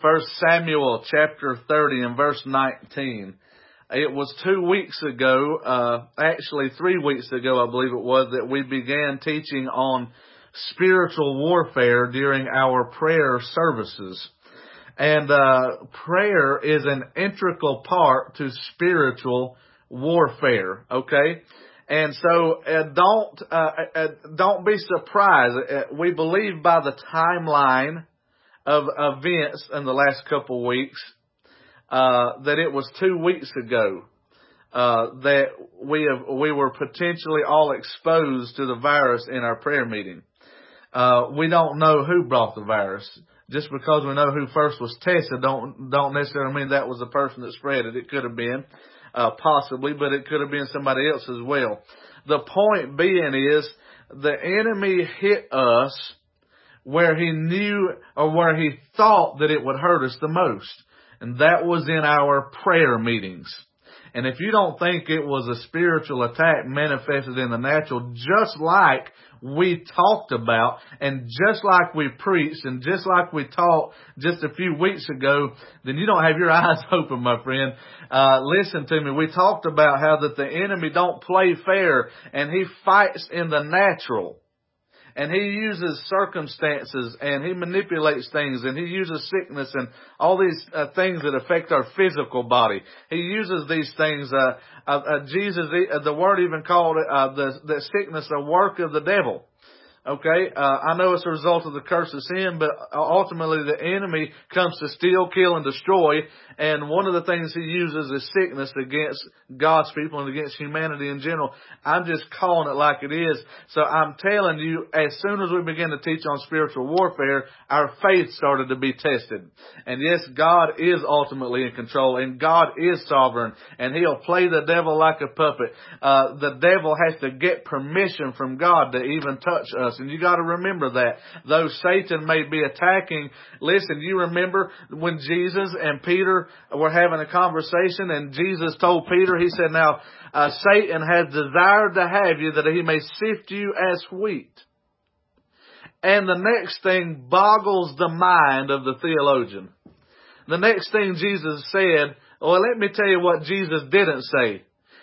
1 Samuel chapter 30 and verse 19. It was two weeks ago, uh, actually three weeks ago, I believe it was, that we began teaching on spiritual warfare during our prayer services. And, uh, prayer is an integral part to spiritual warfare, okay? And so uh, don't uh, uh, don't be surprised. Uh, we believe by the timeline of events in the last couple weeks uh, that it was two weeks ago uh, that we have we were potentially all exposed to the virus in our prayer meeting. we don't know who brought the virus. Just because we know who first was tested, don't don't necessarily mean that was the person that spread it. It could have been uh, possibly, but it could have been somebody else as well. The point being is the enemy hit us where he knew or where he thought that it would hurt us the most. And that was in our prayer meetings. And if you don't think it was a spiritual attack manifested in the natural, just like we talked about and just like we preached and just like we taught just a few weeks ago, then you don't have your eyes open, my friend. Uh, listen to me. We talked about how that the enemy don't play fair and he fights in the natural and he uses circumstances and he manipulates things and he uses sickness and all these uh, things that affect our physical body. He uses these things. Uh, uh, uh Jesus, uh, the word even called uh, the the sickness a work of the devil. Okay, uh, I know it's a result of the curse of sin, but ultimately the enemy comes to steal, kill, and destroy. And one of the things he uses is sickness against God's people and against humanity in general. I'm just calling it like it is. So I'm telling you, as soon as we begin to teach on spiritual warfare, our faith started to be tested. And yes, God is ultimately in control, and God is sovereign, and He'll play the devil like a puppet. Uh, the devil has to get permission from God to even touch us and you gotta remember that. Though Satan may be attacking, listen, you remember when Jesus and Peter were having a conversation and Jesus told Peter, he said, now, uh, Satan has desired to have you that he may sift you as wheat. And the next thing boggles the mind of the theologian. The next thing Jesus said, well, let me tell you what Jesus didn't say.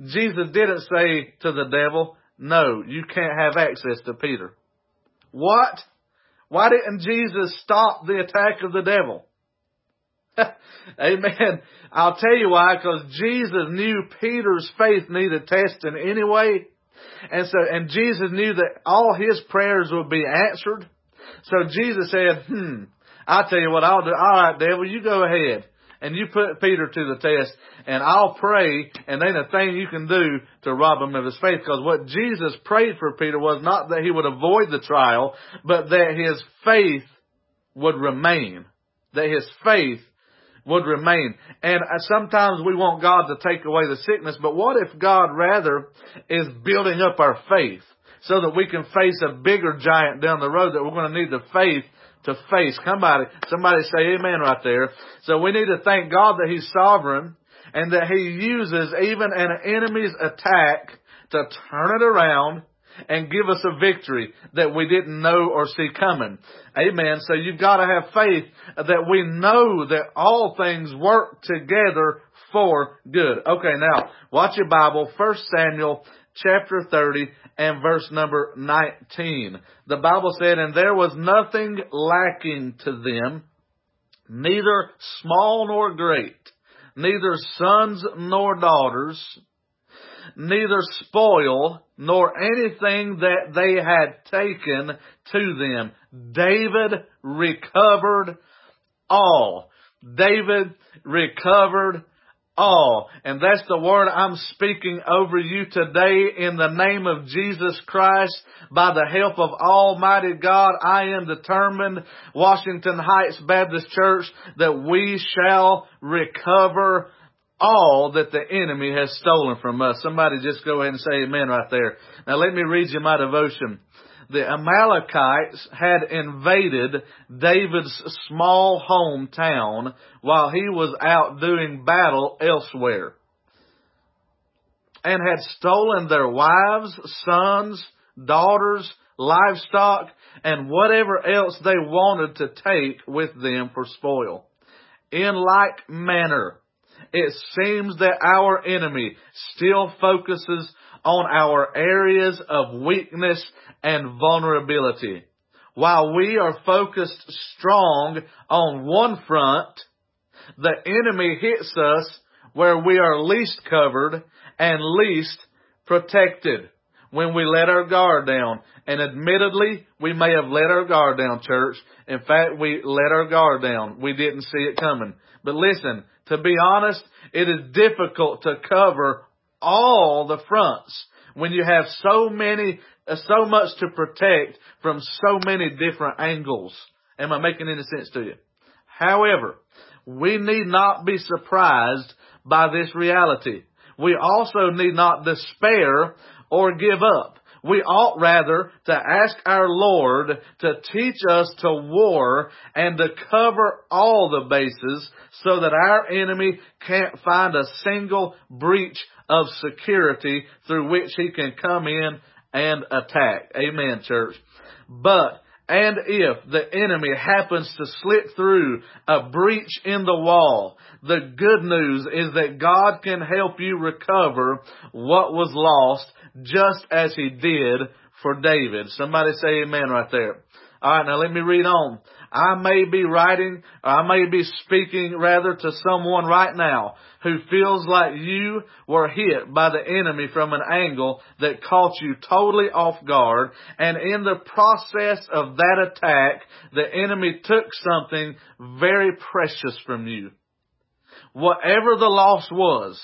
Jesus didn't say to the devil, no, you can't have access to Peter. What? Why didn't Jesus stop the attack of the devil? Amen. I'll tell you why, because Jesus knew Peter's faith needed testing anyway. And so, and Jesus knew that all his prayers would be answered. So Jesus said, hmm, I'll tell you what I'll do. All right, devil, you go ahead and you put Peter to the test and I'll pray and ain't a thing you can do to rob him of his faith because what Jesus prayed for Peter was not that he would avoid the trial, but that his faith would remain. That his faith would remain. And uh, sometimes we want God to take away the sickness, but what if God rather is building up our faith so that we can face a bigger giant down the road that we're going to need the faith to face. Somebody, somebody say amen right there. So we need to thank God that He's sovereign and that He uses even an enemy's attack to turn it around and give us a victory that we didn't know or see coming. Amen. So you've got to have faith that we know that all things work together for good. Okay, now watch your Bible. First Samuel chapter 30 and verse number 19. The Bible said, And there was nothing lacking to them, neither small nor great, neither sons nor daughters, neither spoil nor anything that they had taken to them. David recovered all. David recovered all. And that's the word I'm speaking over you today in the name of Jesus Christ. By the help of Almighty God, I am determined, Washington Heights Baptist Church, that we shall recover all that the enemy has stolen from us. Somebody just go ahead and say amen right there. Now let me read you my devotion the Amalekites had invaded David's small hometown while he was out doing battle elsewhere and had stolen their wives, sons, daughters, livestock, and whatever else they wanted to take with them for spoil. In like manner, it seems that our enemy still focuses on our areas of weakness and vulnerability. While we are focused strong on one front, the enemy hits us where we are least covered and least protected when we let our guard down. And admittedly, we may have let our guard down, church. In fact, we let our guard down. We didn't see it coming. But listen, to be honest, it is difficult to cover all the fronts when you have so many, uh, so much to protect from so many different angles. Am I making any sense to you? However, we need not be surprised by this reality. We also need not despair or give up. We ought rather to ask our Lord to teach us to war and to cover all the bases so that our enemy can't find a single breach of security through which he can come in and attack. Amen, church. But and if the enemy happens to slip through a breach in the wall, the good news is that God can help you recover what was lost just as he did for David. Somebody say amen right there. Alright, now let me read on. I may be writing, I may be speaking rather to someone right now who feels like you were hit by the enemy from an angle that caught you totally off guard and in the process of that attack, the enemy took something very precious from you. Whatever the loss was,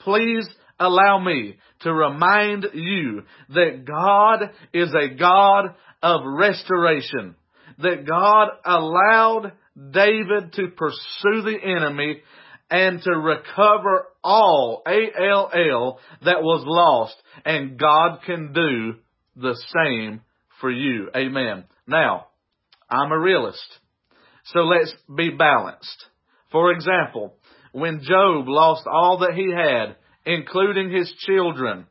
please allow me to remind you that God is a God of restoration. That God allowed David to pursue the enemy and to recover all, A-L-L, that was lost. And God can do the same for you. Amen. Now, I'm a realist. So let's be balanced. For example, when Job lost all that he had, including his children,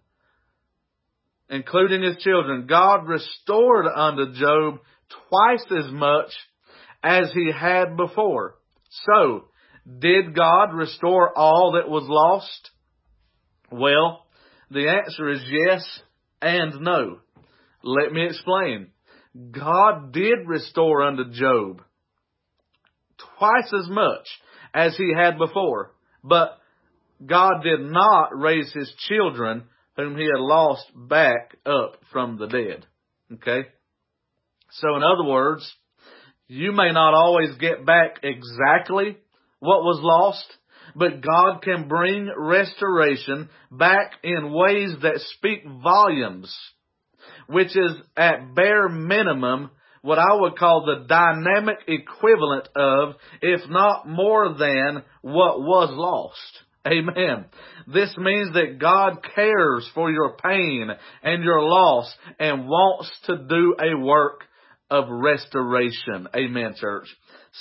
including his children, God restored unto Job twice as much as he had before. So, did God restore all that was lost? Well, the answer is yes and no. Let me explain. God did restore unto Job twice as much as he had before, but God did not raise his children whom he had lost back up from the dead. Okay? So in other words, you may not always get back exactly what was lost, but God can bring restoration back in ways that speak volumes, which is at bare minimum what I would call the dynamic equivalent of, if not more than, what was lost. Amen. This means that God cares for your pain and your loss and wants to do a work of restoration. Amen, church.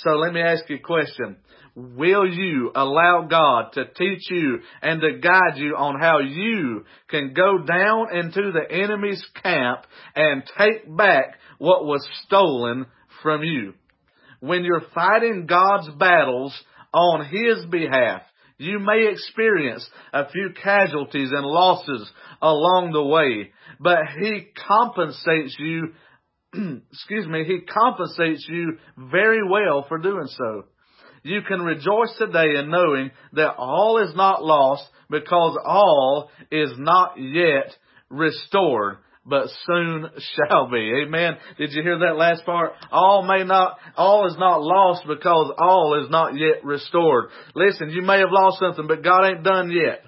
So let me ask you a question. Will you allow God to teach you and to guide you on how you can go down into the enemy's camp and take back what was stolen from you? When you're fighting God's battles on His behalf, you may experience a few casualties and losses along the way, but He compensates you, excuse me, He compensates you very well for doing so. You can rejoice today in knowing that all is not lost because all is not yet restored but soon shall be. Amen. Did you hear that last part? All may not, all is not lost because all is not yet restored. Listen, you may have lost something, but God ain't done yet.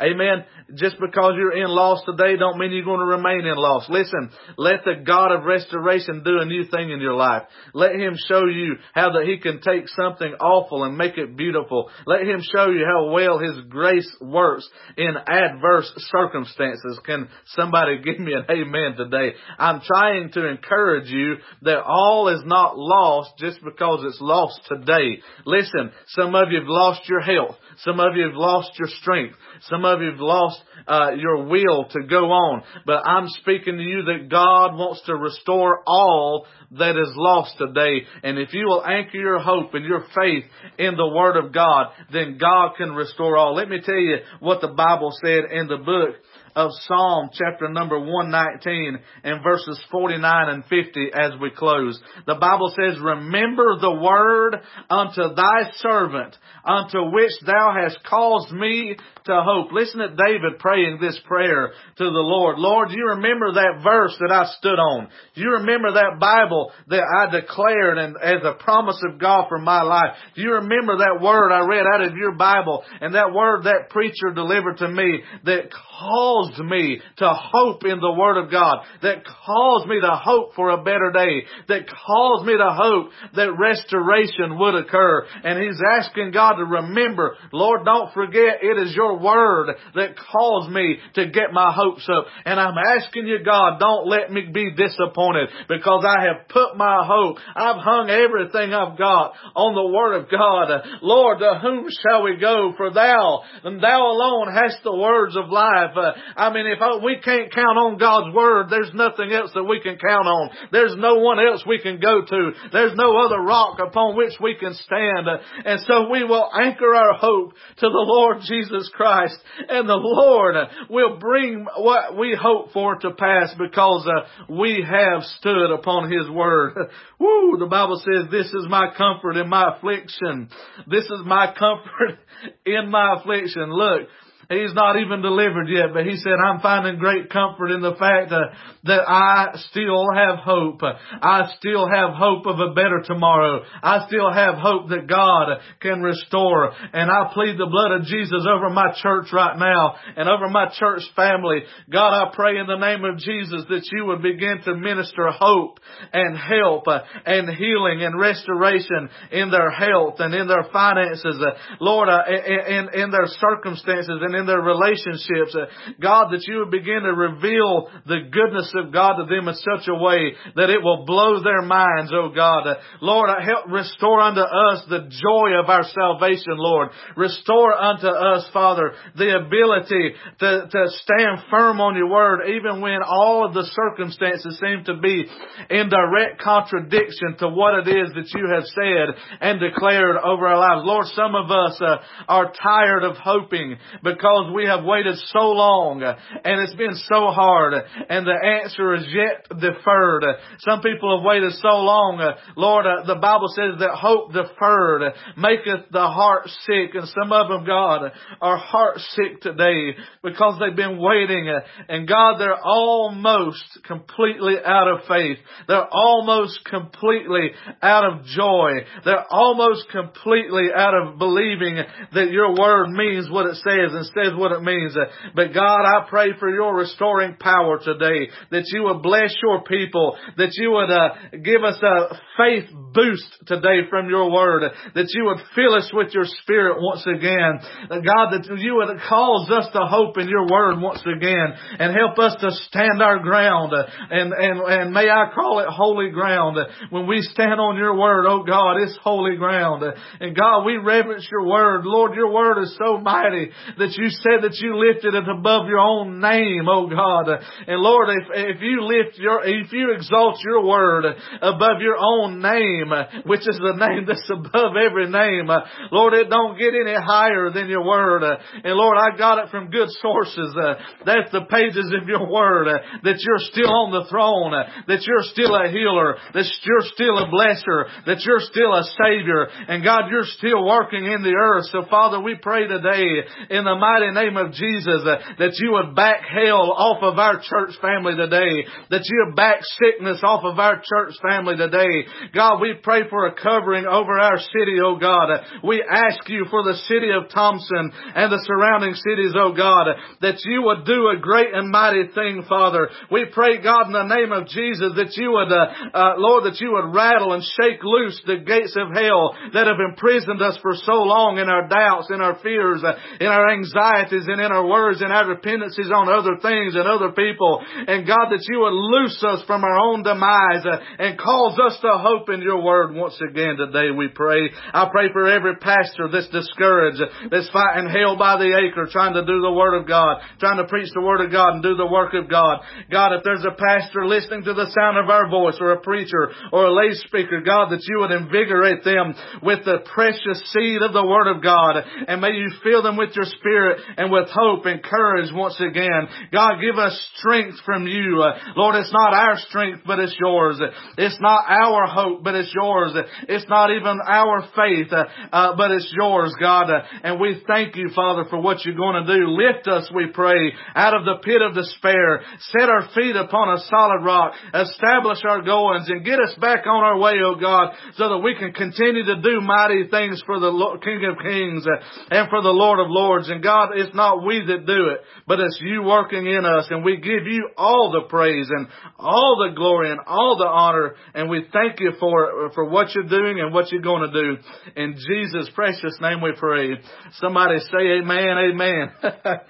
Amen. Just because you're in loss today don't mean you're going to remain in loss. Listen, let the God of restoration do a new thing in your life. Let Him show you how that He can take something awful and make it beautiful. Let Him show you how well His grace works in adverse circumstances. Can somebody give me an amen today? I'm trying to encourage you that all is not lost just because it's lost today. Listen, some of you have lost your health. Some of you have lost your strength. Some of you have lost uh, your will to go on. But I'm speaking to you that God wants to restore all that is lost today. And if you will anchor your hope and your faith in the Word of God, then God can restore all. Let me tell you what the Bible said in the book of Psalm chapter number 119 and verses 49 and 50 as we close. The Bible says, remember the word unto thy servant, unto which thou hast caused me to hope. Listen to David praying this prayer to the Lord. Lord, you remember that verse that I stood on. Do You remember that Bible that I declared and as a promise of God for my life. Do You remember that word I read out of your Bible and that word that preacher delivered to me that caused me to hope in the Word of God, that caused me to hope for a better day, that caused me to hope that restoration would occur. And he's asking God to remember, Lord, don't forget it is your Word that caused me to get my hopes up. And I'm asking you, God, don't let me be disappointed because I have put my hope, I've hung everything I've got on the Word of God. Lord, to whom shall we go? For thou, and thou alone hast the words of life. I mean, if we can't count on God's Word, there's nothing else that we can count on. There's no one else we can go to. There's no other rock upon which we can stand. And so we will anchor our hope to the Lord Jesus Christ and the Lord will bring what we hope for to pass because uh, we have stood upon His Word. Woo! The Bible says, this is my comfort in my affliction. This is my comfort in my affliction. Look, He's not even delivered yet, but he said, I'm finding great comfort in the fact uh, that I still have hope. I still have hope of a better tomorrow. I still have hope that God can restore. And I plead the blood of Jesus over my church right now and over my church family. God, I pray in the name of Jesus that you would begin to minister hope and help and healing and restoration in their health and in their finances. Uh, Lord, in, in their circumstances and in their relationships. Uh, God, that you would begin to reveal the goodness of God to them in such a way that it will blow their minds, oh God. Uh, Lord, uh, help restore unto us the joy of our salvation, Lord. Restore unto us, Father, the ability to, to stand firm on your word, even when all of the circumstances seem to be in direct contradiction to what it is that you have said and declared over our lives. Lord, some of us uh, are tired of hoping because because we have waited so long and it's been so hard and the answer is yet deferred. Some people have waited so long. Lord, uh, the Bible says that hope deferred maketh the heart sick and some of them, God, are heart sick today because they've been waiting and God, they're almost completely out of faith. They're almost completely out of joy. They're almost completely out of believing that your word means what it says and says what it means. But God, I pray for your restoring power today, that you would bless your people, that you would uh, give us a faith boost today from your word, that you would fill us with your spirit once again. God, that you would cause us to hope in your word once again and help us to stand our ground and, and, and may I call it holy ground. When we stand on your word, oh God, it's holy ground. And God, we reverence your word. Lord, your word is so mighty that you said that you lifted it above your own name, oh God. And Lord, if, if you lift your, if you exalt your word above your own name, which is the name that's above every name, Lord, it don't get any higher than your word. And Lord, I got it from good sources. That's the pages of your word, that you're still on the throne, that you're still a healer, that you're still a blesser, that you're still a savior. And God, you're still working in the earth. So Father, we pray today in the mighty mighty name of Jesus uh, that you would back hell off of our church family today, that you would back sickness off of our church family today. God, we pray for a covering over our city, oh God. We ask you for the city of Thompson and the surrounding cities, oh God, that you would do a great and mighty thing, Father. We pray, God, in the name of Jesus, that you would, uh, uh, Lord, that you would rattle and shake loose the gates of hell that have imprisoned us for so long in our doubts, in our fears, uh, in our anxieties anxieties and in our worries and our dependencies on other things and other people. And God, that you would loose us from our own demise uh, and cause us to hope in your word once again today, we pray. I pray for every pastor that's discouraged, that's fighting hell by the acre, trying to do the word of God, trying to preach the word of God and do the work of God. God, if there's a pastor listening to the sound of our voice or a preacher or a lay speaker, God, that you would invigorate them with the precious seed of the word of God and may you fill them with your spirit and with hope and courage once again. God, give us strength from you. Uh, Lord, it's not our strength, but it's yours. It's not our hope, but it's yours. It's not even our faith, uh, uh, but it's yours, God. Uh, and we thank you, Father, for what you're going to do. Lift us, we pray, out of the pit of despair. Set our feet upon a solid rock. Establish our goings and get us back on our way, oh God, so that we can continue to do mighty things for the King of Kings and for the Lord of Lords. And God, it's not we that do it, but it's you working in us. And we give you all the praise and all the glory and all the honor. And we thank you for, for what you're doing and what you're going to do. In Jesus' precious name we pray. Somebody say amen, amen.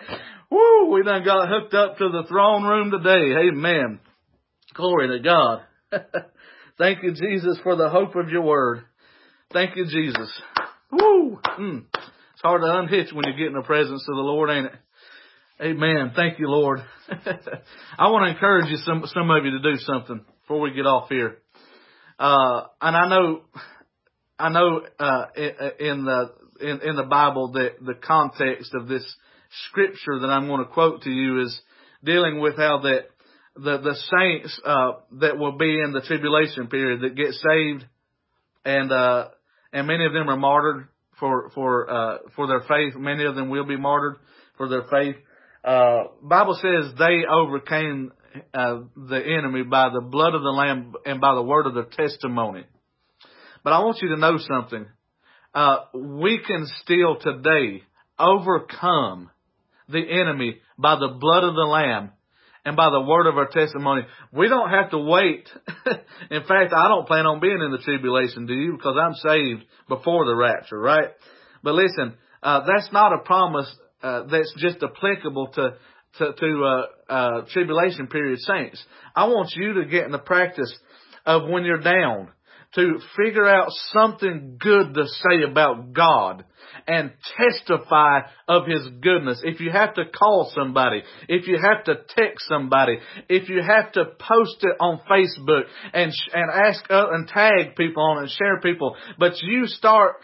Woo, we done got hooked up to the throne room today. Amen. Glory to God. Thank you, Jesus, for the hope of your word. Thank you, Jesus. Woo! Mm. It's hard to unhitch when you get in the presence of the Lord, ain't it? Amen. Thank you, Lord. I want to encourage you, some some of you, to do something before we get off here. Uh, and I know, I know, uh, in the in, in the Bible that the context of this scripture that I'm going to quote to you is dealing with how that the the saints uh, that will be in the tribulation period that get saved, and uh, and many of them are martyred for for uh, for their faith. Many of them will be martyred for their faith. Uh, Bible says they overcame uh, the enemy by the blood of the lamb and by the word of their testimony. But I want you to know something. Uh, we can still today overcome the enemy by the blood of the lamb and by the word of our testimony. We don't have to wait. in fact, I don't plan on being in the tribulation, do you? Because I'm saved before the rapture, right? But listen, uh, that's not a promise uh, that's just applicable to to, to uh, uh, tribulation period saints. I want you to get in the practice of when you're down to figure out something good to say about God and testify of His goodness. If you have to call somebody, if you have to text somebody, if you have to post it on Facebook and, and ask uh, and tag people on and share people, but you start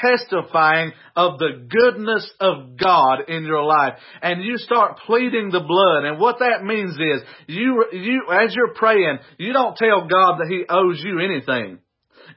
testifying of the goodness of God in your life and you start pleading the blood and what that means is you you as you're praying you don't tell God that he owes you anything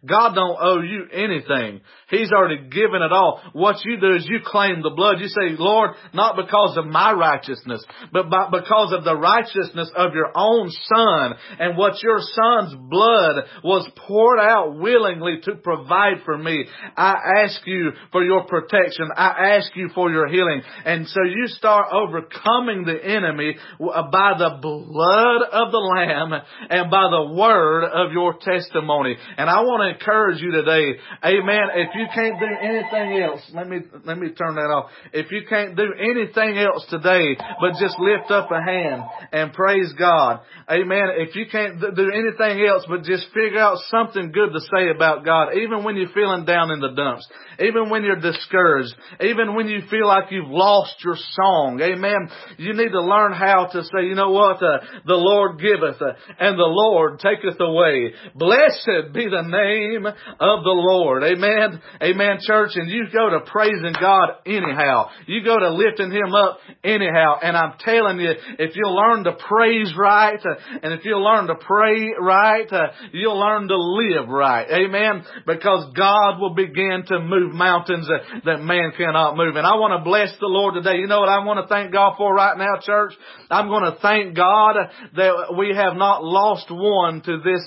God don't owe you anything. He's already given it all. What you do is you claim the blood. You say, Lord, not because of my righteousness, but by, because of the righteousness of your own son and what your son's blood was poured out willingly to provide for me. I ask you for your protection. I ask you for your healing. And so you start overcoming the enemy by the blood of the Lamb and by the word of your testimony. And I want to encourage you today. Amen. If you can't do anything else, let me, let me turn that off. If you can't do anything else today, but just lift up a hand and praise God. Amen. If you can't do anything else, but just figure out something good to say about God, even when you're feeling down in the dumps, even when you're discouraged, even when you feel like you've lost your song. Amen. You need to learn how to say, you know what, uh, the Lord giveth uh, and the Lord taketh away. Blessed be the name name of the Lord. Amen. Amen, church. And you go to praising God anyhow. You go to lifting Him up anyhow. And I'm telling you, if you learn to praise right, uh, and if you learn to pray right, uh, you'll learn to live right. Amen. Because God will begin to move mountains uh, that man cannot move. And I want to bless the Lord today. You know what I want to thank God for right now, church? I'm going to thank God that we have not lost one to this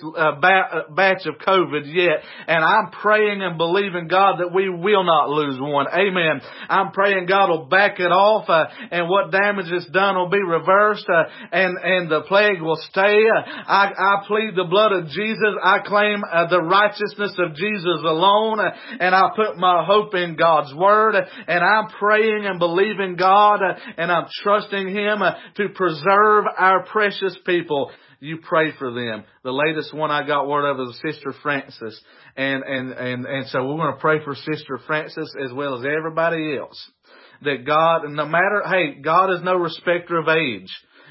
batch of COVID yet. And I'm praying and believing, God, that we will not lose one. Amen. I'm praying God will back it off, uh, and what damage is done will be reversed, uh, and, and the plague will stay. Uh, I, I plead the blood of Jesus. I claim uh, the righteousness of Jesus alone, uh, and I put my hope in God's Word, and I'm praying and believing God, uh, and I'm trusting Him to preserve our precious people you pray for them. The latest one I got word of is Sister Francis. And, and, and, and so we're going to pray for Sister Francis as well as everybody else. That God, no matter, hey, God is no respecter of age.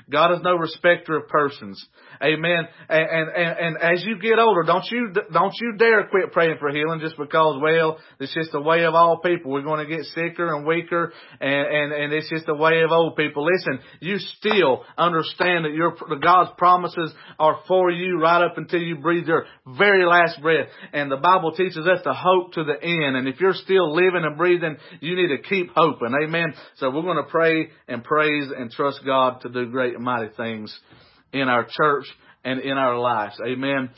God is no respecter of persons. Amen. And, and, and as you get older, don't you, don't you dare quit praying for healing just because, well, it's just the way of all people. We're going to get sicker and weaker and, and, and it's just the way of old people. Listen, you still understand that your, God's promises are for you right up until you breathe your very last breath. And the Bible teaches us to hope to the end. And if you're still living and breathing, you need to keep hoping. Amen. So we're going to pray and praise and trust God to do great and mighty things in our church and in our lives. Amen.